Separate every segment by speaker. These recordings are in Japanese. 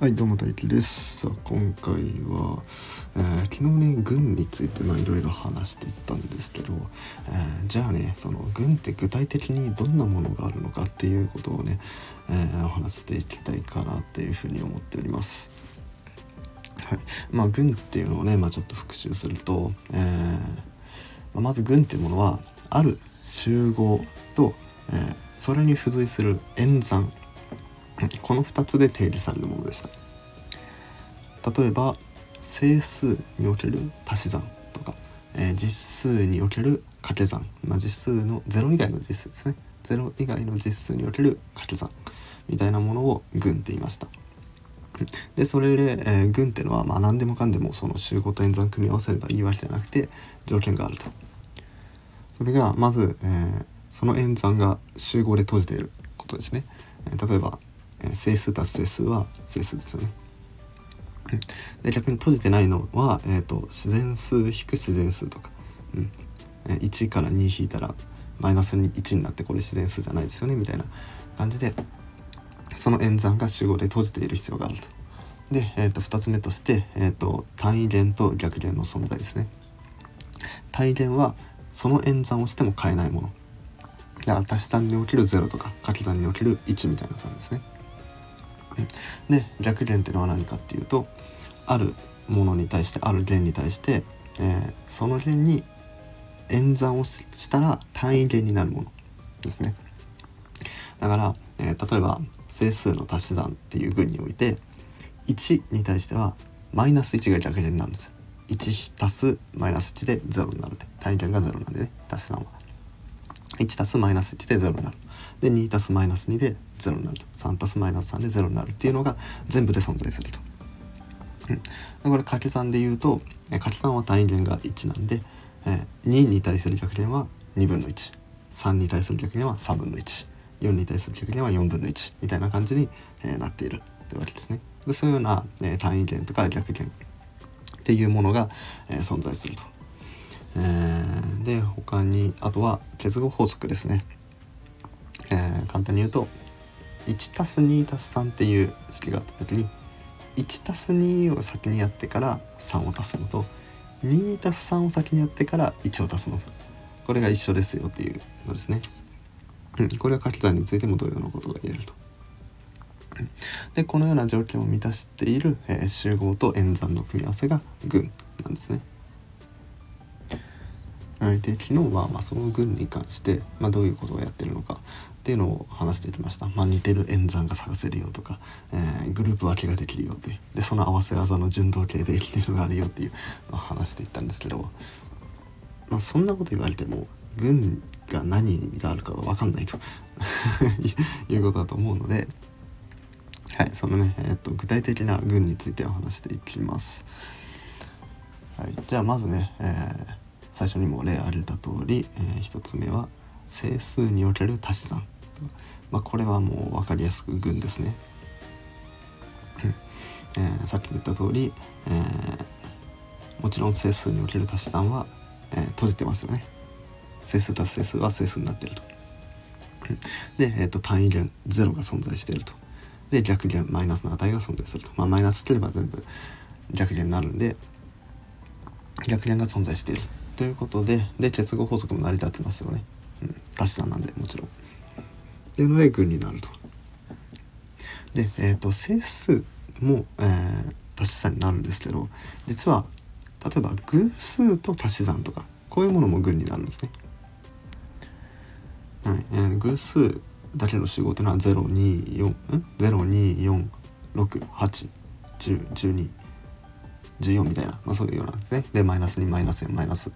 Speaker 1: はいどうも大輝です。さあ今回は、えー、昨日ね軍についてまいろいろ話していったんですけど、えー、じゃあねその軍って具体的にどんなものがあるのかっていうことをね、えー、お話していきたいかなっていうふうに思っております。はい。まあ軍っていうのをね、まあ、ちょっと復習すると、えま、まず軍っていうものはある集合と、えそれに付随する演算この2つで定義されるものでした。例えば整数における足し算とか、えー、実数における掛け算、まあ、実数の0以外の実数ですね。0以外の実数における掛け算。みたいなものを群って言いました。でそれで、えー、群っていうのはまあ何でもかんでもその集合と演算組み合わせればいいわけじゃなくて条件があると。それがまず、えー、その演算が集合で閉じていることですね、えー、例えば整数足す整数は整数ですよね。で逆に閉じてないのは、えーと、自然数引く自然数とか、うん、1から2引いたらマイナス1になってこれ自然数じゃないですよねみたいな感じでその演算が集合で閉じている必要があると。で、えー、と2つ目として、えーと、単位元と逆元の存在ですね。単位元はその演算をしても変えないもの。だから足し算における0とか掛け算における1みたいな感じですね。で逆弦っていうのは何かっていうとあるものに対してある弦に対して、えー、その弦に演算をしたら単位弦になるものですね。だから、えー、例えば整数の足し算っていう群において1に対してはマイナス1が逆弦になるんですよ。1足すマイナス1で0になるんで単位弦が0なんでね足し算は。1足すマイナス1で0になる。で 2+-2 で0になると 3+-3 で0になるっていうのが全部で存在すると。うん、これ掛け算で言うと掛け算は単位元が1なんで、えー、2に対する逆減は2分の13に対する逆減は3分の14に対する逆減は4分の1みたいな感じに、えー、なっているというわけですね。でそういうような、えー、単位元とか逆減っていうものが、えー、存在すると。えー、で他にあとは結合法則ですね。えー、簡単に言うと 1+2+3 っていう式があった時に 1+2 を先にやってから3を足すのと 2+3 を先にやってから1を足すのこれが一緒ですよっていうのですね。うん、これは書き算についても同様のことが言えると。でこのような条件を満たしている、えー、集合と演算の組み合わせが群なんですね。はい、で昨日はまあその群に関して、まあ、どういうことをやってるのかっていうのを話してきました、まあ、似てる演算が探せるよとか、えー、グループ分けができるよっていう。でその合わせ技の順動形で生きてるのがあるよっていうのを話していったんですけど、まあ、そんなこと言われても軍が何があるかは分かんないと いうことだと思うので、はい、そのね、えー、っと具体的な軍についてお話していきます。はい、じゃあまずね、えー、最初にも例あげた通り、えー、1つ目は整数における足し算。まあ、これはもう分かりやすく群ですね。えー、さっきも言った通り、えー、もちろん整数における足し算は、えー、閉じてますよね。整数足す整数は整数になっていると。で、えーと、単位元0が存在していると。で逆元マイナスの値が存在すると。まあ、マイナスつければ全部逆元になるんで逆元が存在しているということでで結合法則も成り立ってますよね。うん、足し算なんでもちろん。っていうので群になると。で、えーと、整数も、えー、足し算になるんですけど実は例えば偶数と足し算とかこういうものも群になるんですね。はいえー、偶数だけの集合というのは0240248101214みたいな、まあ、そういうようなんですね。でマイナス2マイナス4マイナス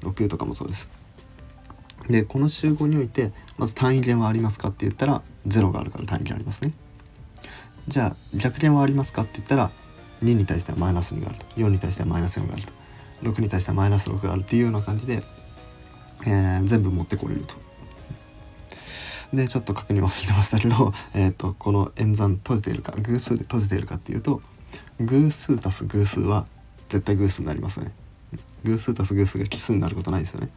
Speaker 1: 6とかもそうです。でこの集合においてまず単位元はありますかって言ったら0があるから単位元ありますねじゃあ逆元はありますかって言ったら2に対してはマイナス2があると4に対してはマイナス4があると6に対してはマイナス6があるっていうような感じで、えー、全部持ってこれると。でちょっと確認忘れてましたけど、えーと、この演算閉じているか偶数で閉じているかっていうと偶数足す偶数は絶対偶数になりますよね。偶数足す偶数が奇数になることないですよね。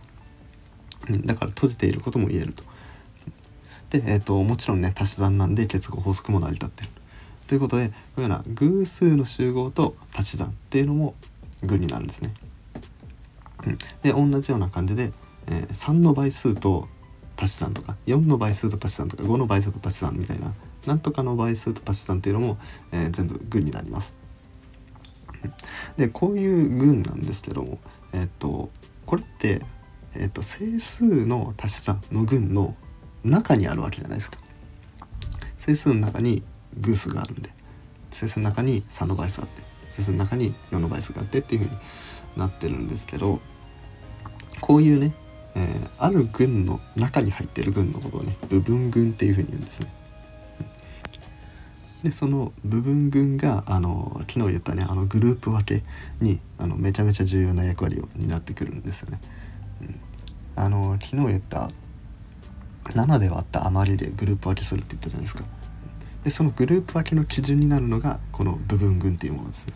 Speaker 1: だから閉じていることも言えると。で、えーと、もちろんね足し算なんで結合法則も成り立ってる。ということでこういうような偶数の集合と足し算っていうのも群になるんですね。うん、で同じような感じで、えー、3の倍数と足し算とか4の倍数と足し算とか5の倍数と足し算みたいななんとかの倍数と足し算っていうのも、えー、全部群になります。でこういう群なんですけども、えー、っとこれって、え、っと整数の足し算の群の中にあるわけじゃないですか。整数の中に偶数があるんで整数の中に3の倍数があって整数の中に4の倍数があってっていう風になってるんですけどこういうね、えー、ある群の中に入ってる群のことをね部分群っていう風に言うんですね。でその部分群があの昨日言ったねあのグループ分けにあのめちゃめちゃ重要な役割を担ってくるんですよね。あの昨日言った7で割った余りでグループ分けするって言ったじゃないですか。でそのグループ分けの基準になるのがこの部分群っていうものですね。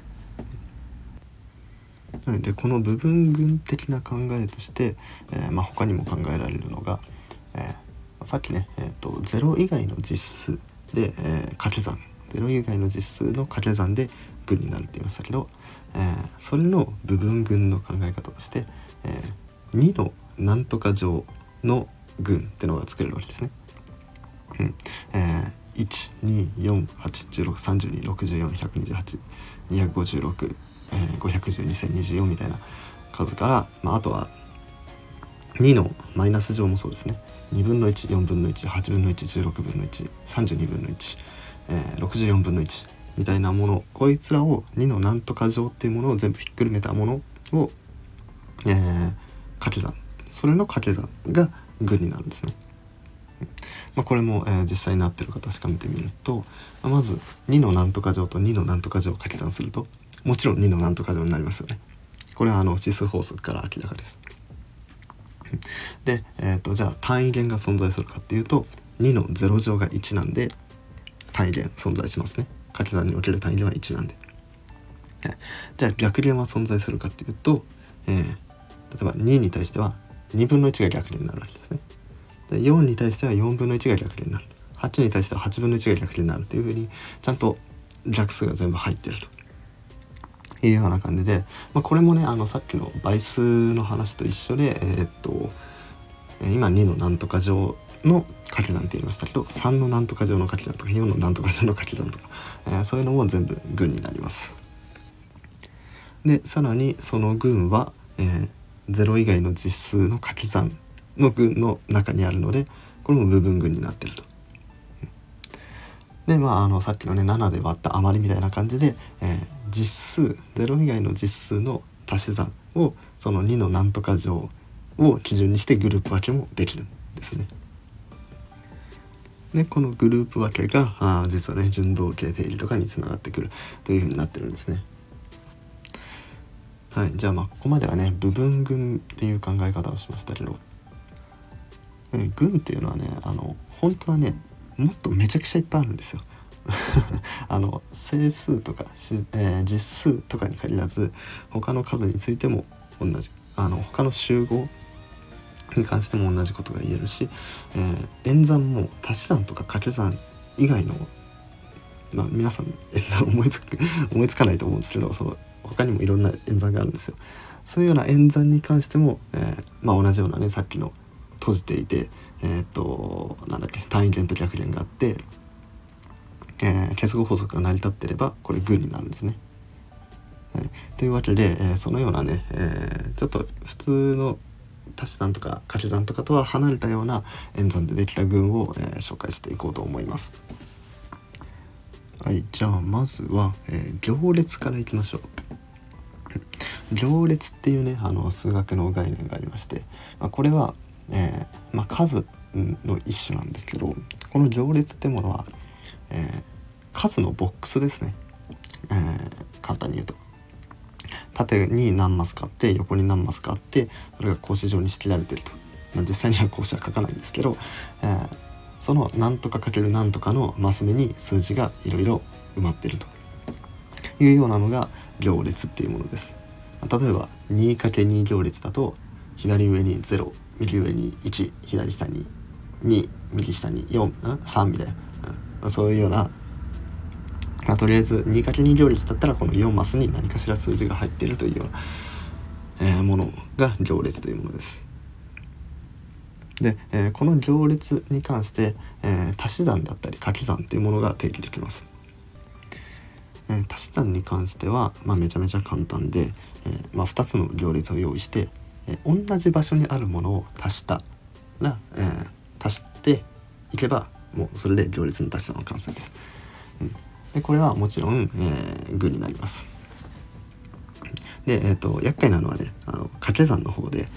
Speaker 1: でこの部分群的な考えとして、えーまあ、他にも考えられるのが、えー、さっきね、えーと、0以外の実数で、えー、掛け算0以外の実数の掛け算で群になるって言いましたけど、えー、それの部分群の考え方として、えー、2のなんとか乗の群ってのが作れるわけですね。うん。えー、12481163264128256、えー、512024みたいな数から、まあ、あとは2のマイナス乗もそうですね。2分の14分の18分の116分の132分の1えー、64分の1みたいなもの。こいつらを2のなんとか乗っていうものを全部ひっくるめたものを、えー、掛け算。それの掛け算が群になるんですね。まあ、これも、えー、実際になってる方確かめてみると、まあ、まず2のなんとか乗と2のなんとか乗を掛け算するともちろん2のなんとか乗になりますよね。これはあの指数法則から明らかです。で、えーと、じゃあ単位元が存在するかっていうと2の0乗が1なんで単位元存在しますね掛け算における単位元は1なんで、じゃあ逆元は存在するかっていうと、えー、例えば2に対しては2分の1が逆になるわけですね。で4に対しては4分の1が逆元になる。8に対しては8分の1が逆元になるというふうにちゃんと逆数が全部入ってると。いうような感じで、まあ、これもねあのさっきの倍数の話と一緒でえー、っと今2のなんとか乗の掛け算って言いましたけど3のなんとか乗の掛け算とか4のなんとか乗の掛け算とか、えー、そういうのも全部群になります。でさらにその群は、えー、0以外の実数の掛け算の群の中にあるのでこれも部分群になってると。でまああのさっきのね7で割った余りみたいな感じで、えー、実数0以外の実数の足し算をその2のなんとか乗を基準にしてグループ分けもできるんですね。でこのグループ分けがあ実はね順動形定理とかにつながってくるというふうになってるんですね。はい、じゃあまあここまではね部分群っていう考え方をしましたけど、え群っていうのはねあの本当はねもっとめちゃくちゃいっぱいあるんですよ。あの整数とか、えー、実数とかに限らず他の数についても同じあの他の集合に関しても同じことが言えるし、えー、演算も足し算とか掛け算以外の、まあ、皆さん演算思いつく思いつかないと思うんですけどその他にもいろんな演算があるんですよ。そういうような演算に関しても、えー、まあ、同じようなねさっきの閉じていてえっ、となんだっけ単位元と逆元があって、えー、結合法則が成り立ってればこれ群になるんですね。はい、というわけで、えー、そのようなね、えちょっと普通の足し算とか掛け算とかとは離れたような演算でできた群を、えー、紹介していこうと思います。はい、じゃあまずは、えー、行列からいきましょう。行列っていうねあの数学の概念がありまして、まあ、これは、えー、まあ、数の一種なんですけどこの行列ってものは、え数のボックスですね、え簡単に言うと。縦に何マスかあって横に何マスかあってそれが格子状に仕切られてると、まあ、実際には格子は書かないんですけど、えー、その何とかかける何とかのマス目に数字がいろいろ埋まってるというようなのが行列っていうものです。例えば 2×2 行列だと左上に0右上に1左下に2右下に43みたいな、うん、そういうようなまあ、とりあえず 2×2 行列だったらこの4マスに何かしら数字が入っているというような、えー、ものが行列というものです。で、えー、この行列に関して、えー、足し算だったり掛け算というものが定義できます。えー、足し算に関しては、まあ、めちゃめちゃ簡単で、えーまあ、2つの行列を用意して、えー、同じ場所にあるものを足したら、え、足していけばもうそれで行列の足し算の完成です。うん、でこれはもちろん、えー、具になります。で、えーと、厄介なのはねあの掛け算の方で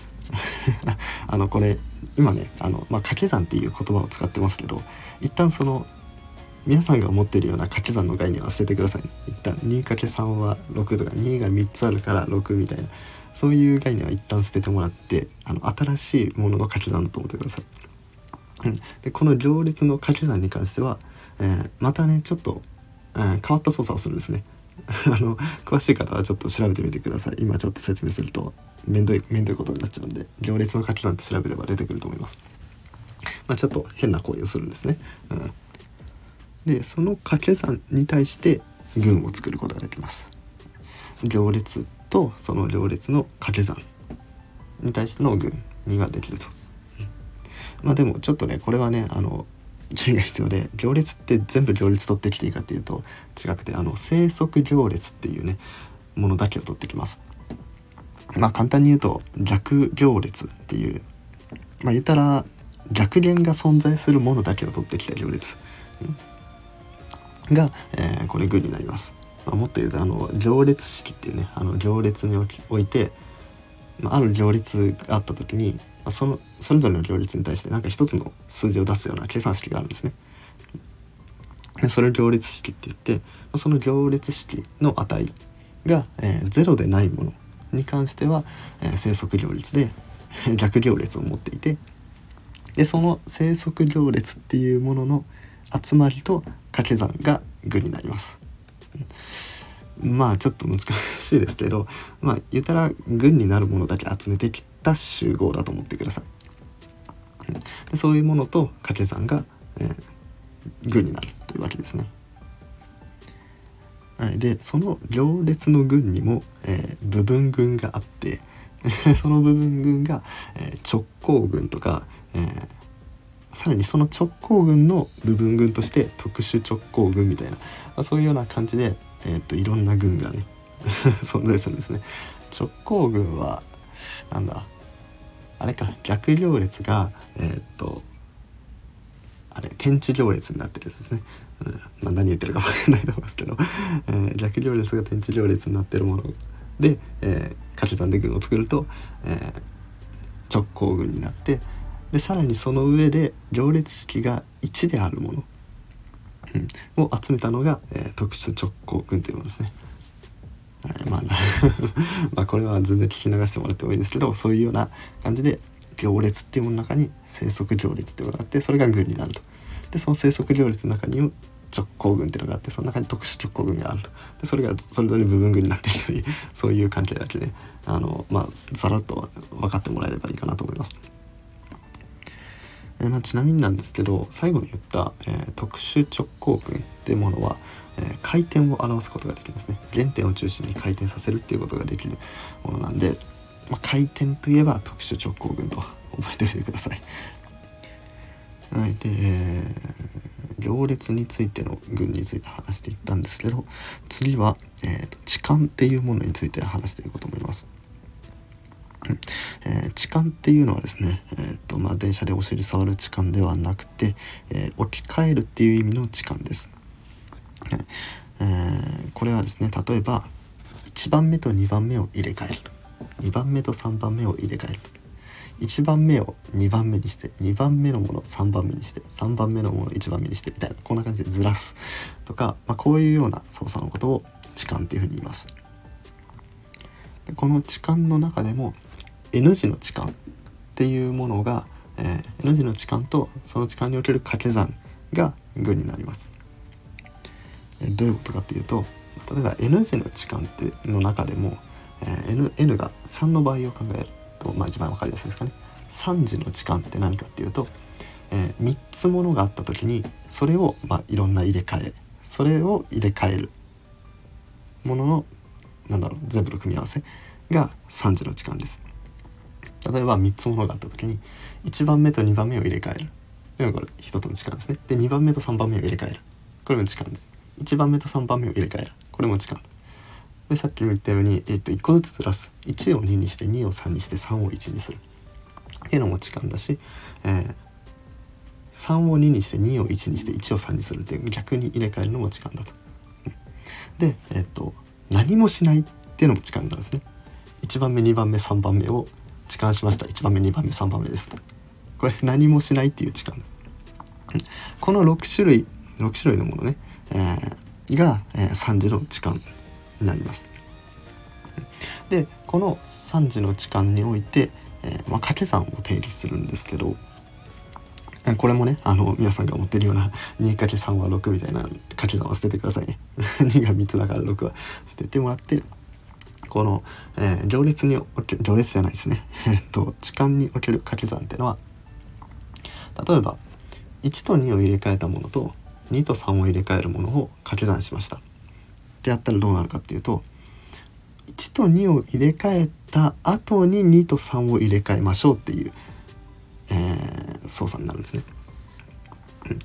Speaker 1: あのこれ今ねあの、まあ、掛け算っていう言葉を使ってますけど一旦その皆さんが思ってるような掛け算の概念は捨ててください、ね、一旦 2×3 は6とか2が3つあるから6みたいなそういう概念は一旦捨ててもらってあの新しいものの掛け算と思ってください。うん、でこの行列の掛け算に関しては、えー、またねちょっと、えー、変わった操作をするんですね。あの詳しい方はちょっと調べてみてください。今ちょっと説明すると面倒い面倒いことになっちゃうんで行列の掛け算って調べれば出てくると思います。まあ、ちょっと変な行為をするんですね。うん。でその掛け算に対して群を作ることができます。行列とその行列の掛け算に対しての群2ができると、まあでもちょっとねこれはねあの注意が必要で行列って全部行列取ってきていいかっていうと違くてあの生息行列っていうねものだけを取ってきますまあ簡単に言うと逆行列っていうまあ言ったら逆弦が存在するものだけを取ってきた行列、うんが、えー、これ群になります。まあ、もっと言うとあの行列式っていうねあの行列において、まあ、ある行列があった時に、まあ、そのそれぞれの行列に対して何か一つの数字を出すような計算式があるんですね。でそれを行列式って言ってその行列式の値が、えー、0でないものに関しては、えー、生息行列で 逆行列を持っていてでその生息行列っていうものの集まりと掛け算が具になります。まあちょっと難しいですけどまあ言ったら群になるものだけ集めてきた集合だと思ってください。でそういうものと掛け算が、えー、群になるというわけですね。はい、でその行列の群にも、えー、部分群があって その部分群が、えー、直行群とか、えー、さらにその直行軍の部分軍として特殊直行軍みたいな、まあ、そういうような感じで、えー、っといろんな軍がね 存在するんですね。直行軍はなんだ。あれか。逆行列がえー、っとあれ天地行列になってるやつですね。うん、まあ、何言ってるか分かんないと思いますけど、えー、逆行列が天地行列になってるもの。で、えー、掛け算で軍を作ると、えー、直行軍になってでさらにその上で行列式が1であるもの、うん、を集めたのが、えー、特殊直行群というものですね。はい、まあ まあこれは全然聞き流してもらってもいいですけどそういうような感じで行列っていうものの中に生息行列っていうものがあってそれが群になると。でその生息行列の中に直行群っていうのがあってその中に特殊直行群があるとでそれがそれぞれ部分群になっているという そういう関係だけであのまあさらっと分かってもらえればいいかなと思います。え、まあ、ちなみになんですけど最後に言った、えー、特殊直行群っていうものは、え、回転を表すことができますね原点を中心に回転させるっていうことができるものなんで、まあ、回転といえば特殊直行群と覚えておいてください。はい、で、えー、行列についての群について話していったんですけど次は、えーと、痴漢っていうものについて話していこうと思います。えー、痴漢っていうのはですね、えーとまあ、電車でお尻触る痴漢ではなくて、えー、置き換えるっていう意味の痴漢です。えー、これはですね例えば1番目と2番目を入れ替える2番目と3番目を入れ替える1番目を2番目にして2番目のものを3番目にして3番目のものを1番目にしてみたいなこんな感じでずらすとか、まあ、こういうような操作のことを痴漢っていうふうに言います。でこの痴漢の中でも N 字の痴漢っていうものが、えー、N 字の痴漢とその痴漢における掛け算が群になります。どういうことかっていうと例えば N 字の痴漢っての中でも、え、N, N が3の場合を考えると、まあ、一番分かりやすいですかね。3時の痴漢って何かっていうと、えー、3つものがあった時にそれを、まあ、いろんな入れ替えそれを入れ替えるもののなんだろう全部の組み合わせが3次の置換です。例えば3つものがあった時に1番目と2番目を入れ替える。でもこれ1つの時間ですね。で2番目と3番目を入れ替える。これも時間です。1番目と3番目を入れ替えるこれも時間でさっきも言ったように、えー、と1個ずつずらす1を2にして2を3にして3を1にするっていうのも時間だし、えー、3を2にして2を1にして1を3にするっていう逆に入れ替えるのも時間だと。で、えっ、と何もしないっていうのも時間なんですね。1番目2番目3番目を時間しました1番目2番目3番目です。これ何もしないっていう時間です。この6種類6種類のものね、えー、が、えー、3時の時間になります。でこの3時の時間において、えー、まあ、掛け算を定義するんですけどこれもねあの皆さんが持ってるような 2×3 は6みたいな掛け算は捨ててくださいね 2が3つだから6は捨ててもらってこの、えー、行列におけ行列じゃないですね えっと時間における掛け算っていうのは例えば1と2を入れ替えたものと2と3を入れ替えるものを掛け算しましたってやったらどうなるかっていうと1と2を入れ替えた後に2と3を入れ替えましょうっていうえー、操作になるんですね。うん、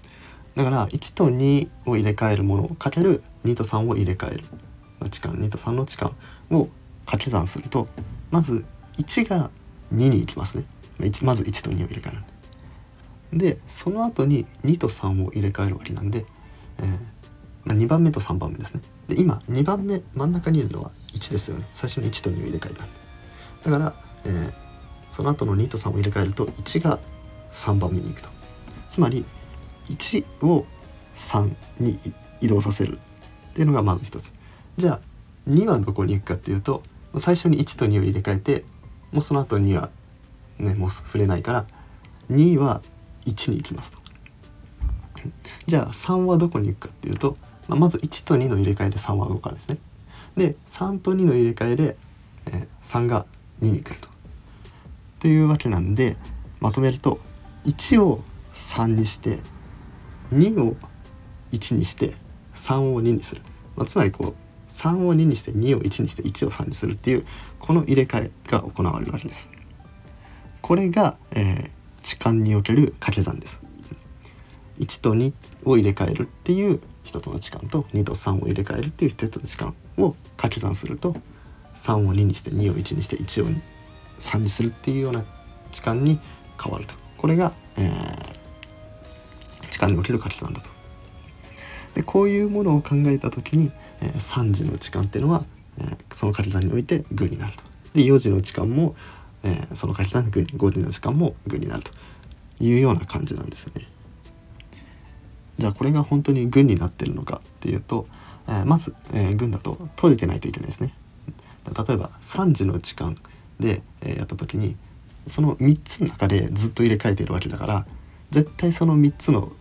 Speaker 1: だから1と2を入れ替えるものをかける2と3を入れ替える時間2と3の時間を掛け算するとまず1が2に行きますね。まず1と2を入れ替える。でその後に2と3を入れ替えるわけなんで、えーまあ、2番目と3番目ですね。で今2番目真ん中にいるのは1ですよね。最初に1と2を入れ替えた。だから、えーその後の2と3を入れ替えると1が3番目に行くとつまり1を3に移動させるっていうのがまず一つじゃあ2はどこに行くかっていうと最初に1と2を入れ替えてもうその後2はねもう触れないから2は1に行きますと。じゃあ3はどこに行くかっていうと、まあ、まず1と2の入れ替えで3は動かないですね。で3と2の入れ替えで、えー、3が2に来ると。というわけなんでまとめると1を3にして2を1にして3を2にする、まあ、つまりこう3を2にして2を1にして1を3にするっていうこの入れ替えが行われるわけです。これが、えー、時間における掛け算です。1と2を入れ替えるっていう一つの時間と2と3を入れ替えるっていう一つの時間を掛け算すると3を2にして2を1にして1を3にするっていうような時間に変わると。これが、えー、時間における掛け算だと。でこういうものを考えた時に、えー、3時の時間っていうのは、えー、その掛け算において群になると。で4時の時間も、えー、その掛け算で群5時の時間も群になるというような感じなんですね。じゃあこれが本当に群になってるのかっていうと、えー、まず、えー、群だと閉じてないといけないですね。例えば3時の時間で、えー、やった時にその3つの中でずっと入れ替えているわけだから絶対その3つの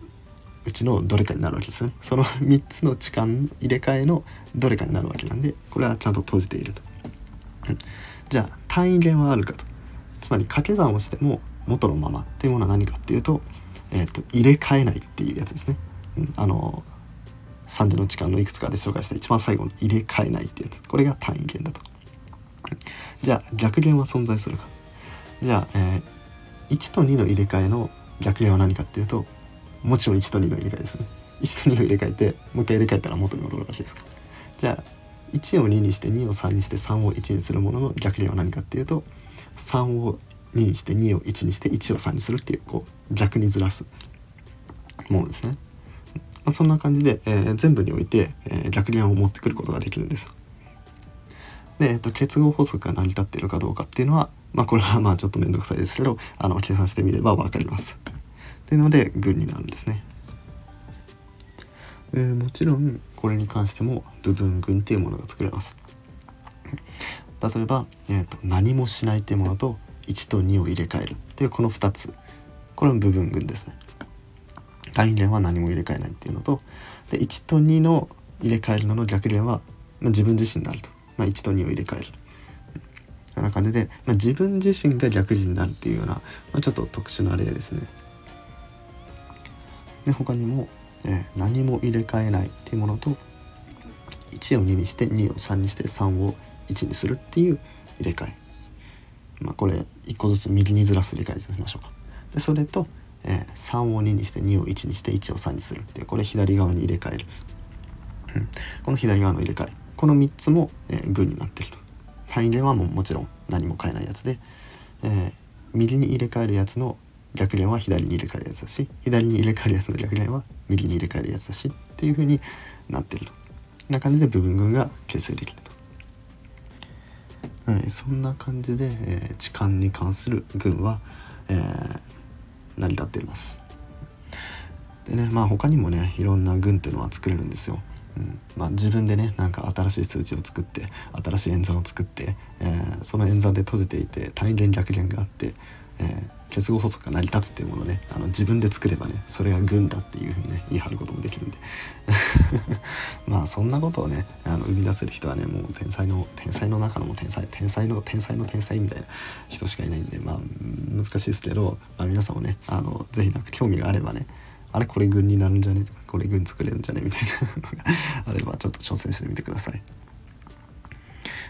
Speaker 1: うちのどれかになるわけですね。その3つの時間入れ替えのどれかになるわけなんでこれはちゃんと閉じていると、じゃあ単位元はあるかと。つまり掛け算をしても元のままっていうものは何かっていうと,、えーと、入れ替えないっていうやつですね、うん、あの3時の時間のいくつかで紹介した一番最後の入れ替えないってやつ。これが単位元だと。じゃあ逆弦は存在するか。じゃあ、えー、1と2の入れ替えの逆弦は何かっていうともちろん1と2の入れ替えですね。1と2を入れ替えてもう一回入れ替えたら元に戻るらしいですかじゃあ1を2にして2を3にして3を1にするものの逆弦は何かっていうと3を2にして2を1にして1を3にするっていうこう逆にずらすものですね、まあ、そんな感じで、えー、全部において、えー、逆弦を持ってくることができるんですで、えっと、結合法則が成り立っているかどうかっていうのは、まあ、これはまあちょっと面倒くさいですけどあの計算してみれば分かります。っていうので群になるんですね。えー、もちろんこれに関しても部分群っていうものが作れます。例えば、えーと、何もしないっていうものと1と2を入れ替えるっていうこの2つこれも部分群ですね。単位連は何も入れ替えないっていうのとで1と2の入れ替えるのの逆連は、まあ、自分自身になるとまあ、1と2を入れ替える。こんな感じで、まあ、自分自身が逆になるっていうような、まあ、ちょっと特殊な例ですね。で他にも、え、何も入れ替えないっていうものと1を2にして2を3にして3を1にするっていう入れ替え。まあこれ1個ずつ右にずらす入れ替えにしましょうか。でそれと、えー、3を2にして2を1にして1を3にするっていうこれ左側に入れ替える、この左側の入れ替え。この3つも、えー、群になってる単位ではもうもちろん何も変えないやつで、えー、右に入れ替えるやつの逆連は左に入れ替えるやつだし左に入れ替えるやつの逆連は右に入れ替えるやつだしっていう風になってるな感じで部分群が形成できると、はい、そんな感じで、えー、痴漢に関する群は、えー、成り立っています。でねまあ他にもねいろんな群っていうのは作れるんですよ。うん、まあ、自分でねなんか新しい数字を作って新しい演算を作って、えー、その演算で閉じていて単元逆元があって、えー、結合法則が成り立つっていうものをね。あの自分で作ればねそれが軍だっていうふうにね言い張ることもできるんで。まあそんなことをねあの生み出せる人はねもう天才の天才の中のも天才天才の天才の天才みたいな人しかいないんでまあ難しいですけど、まあ、皆さんもねあの是非なんか興味があればねあれこれ軍になるんじゃね？これ軍作れるんじゃね？みたいなのがあればちょっと挑戦してみてください。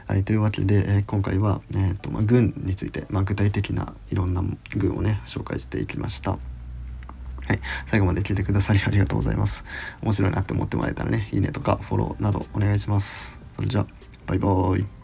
Speaker 1: はい、というわけで、えー、今回は、えーとまあ、軍について、まあ、具体的ないろんな軍をね紹介していきました。はい、最後まで聞いてくださりありがとうございます。面白いなって思ってもらえたらね、いいねとかフォローなどお願いします。それじゃあ、バイバーイ。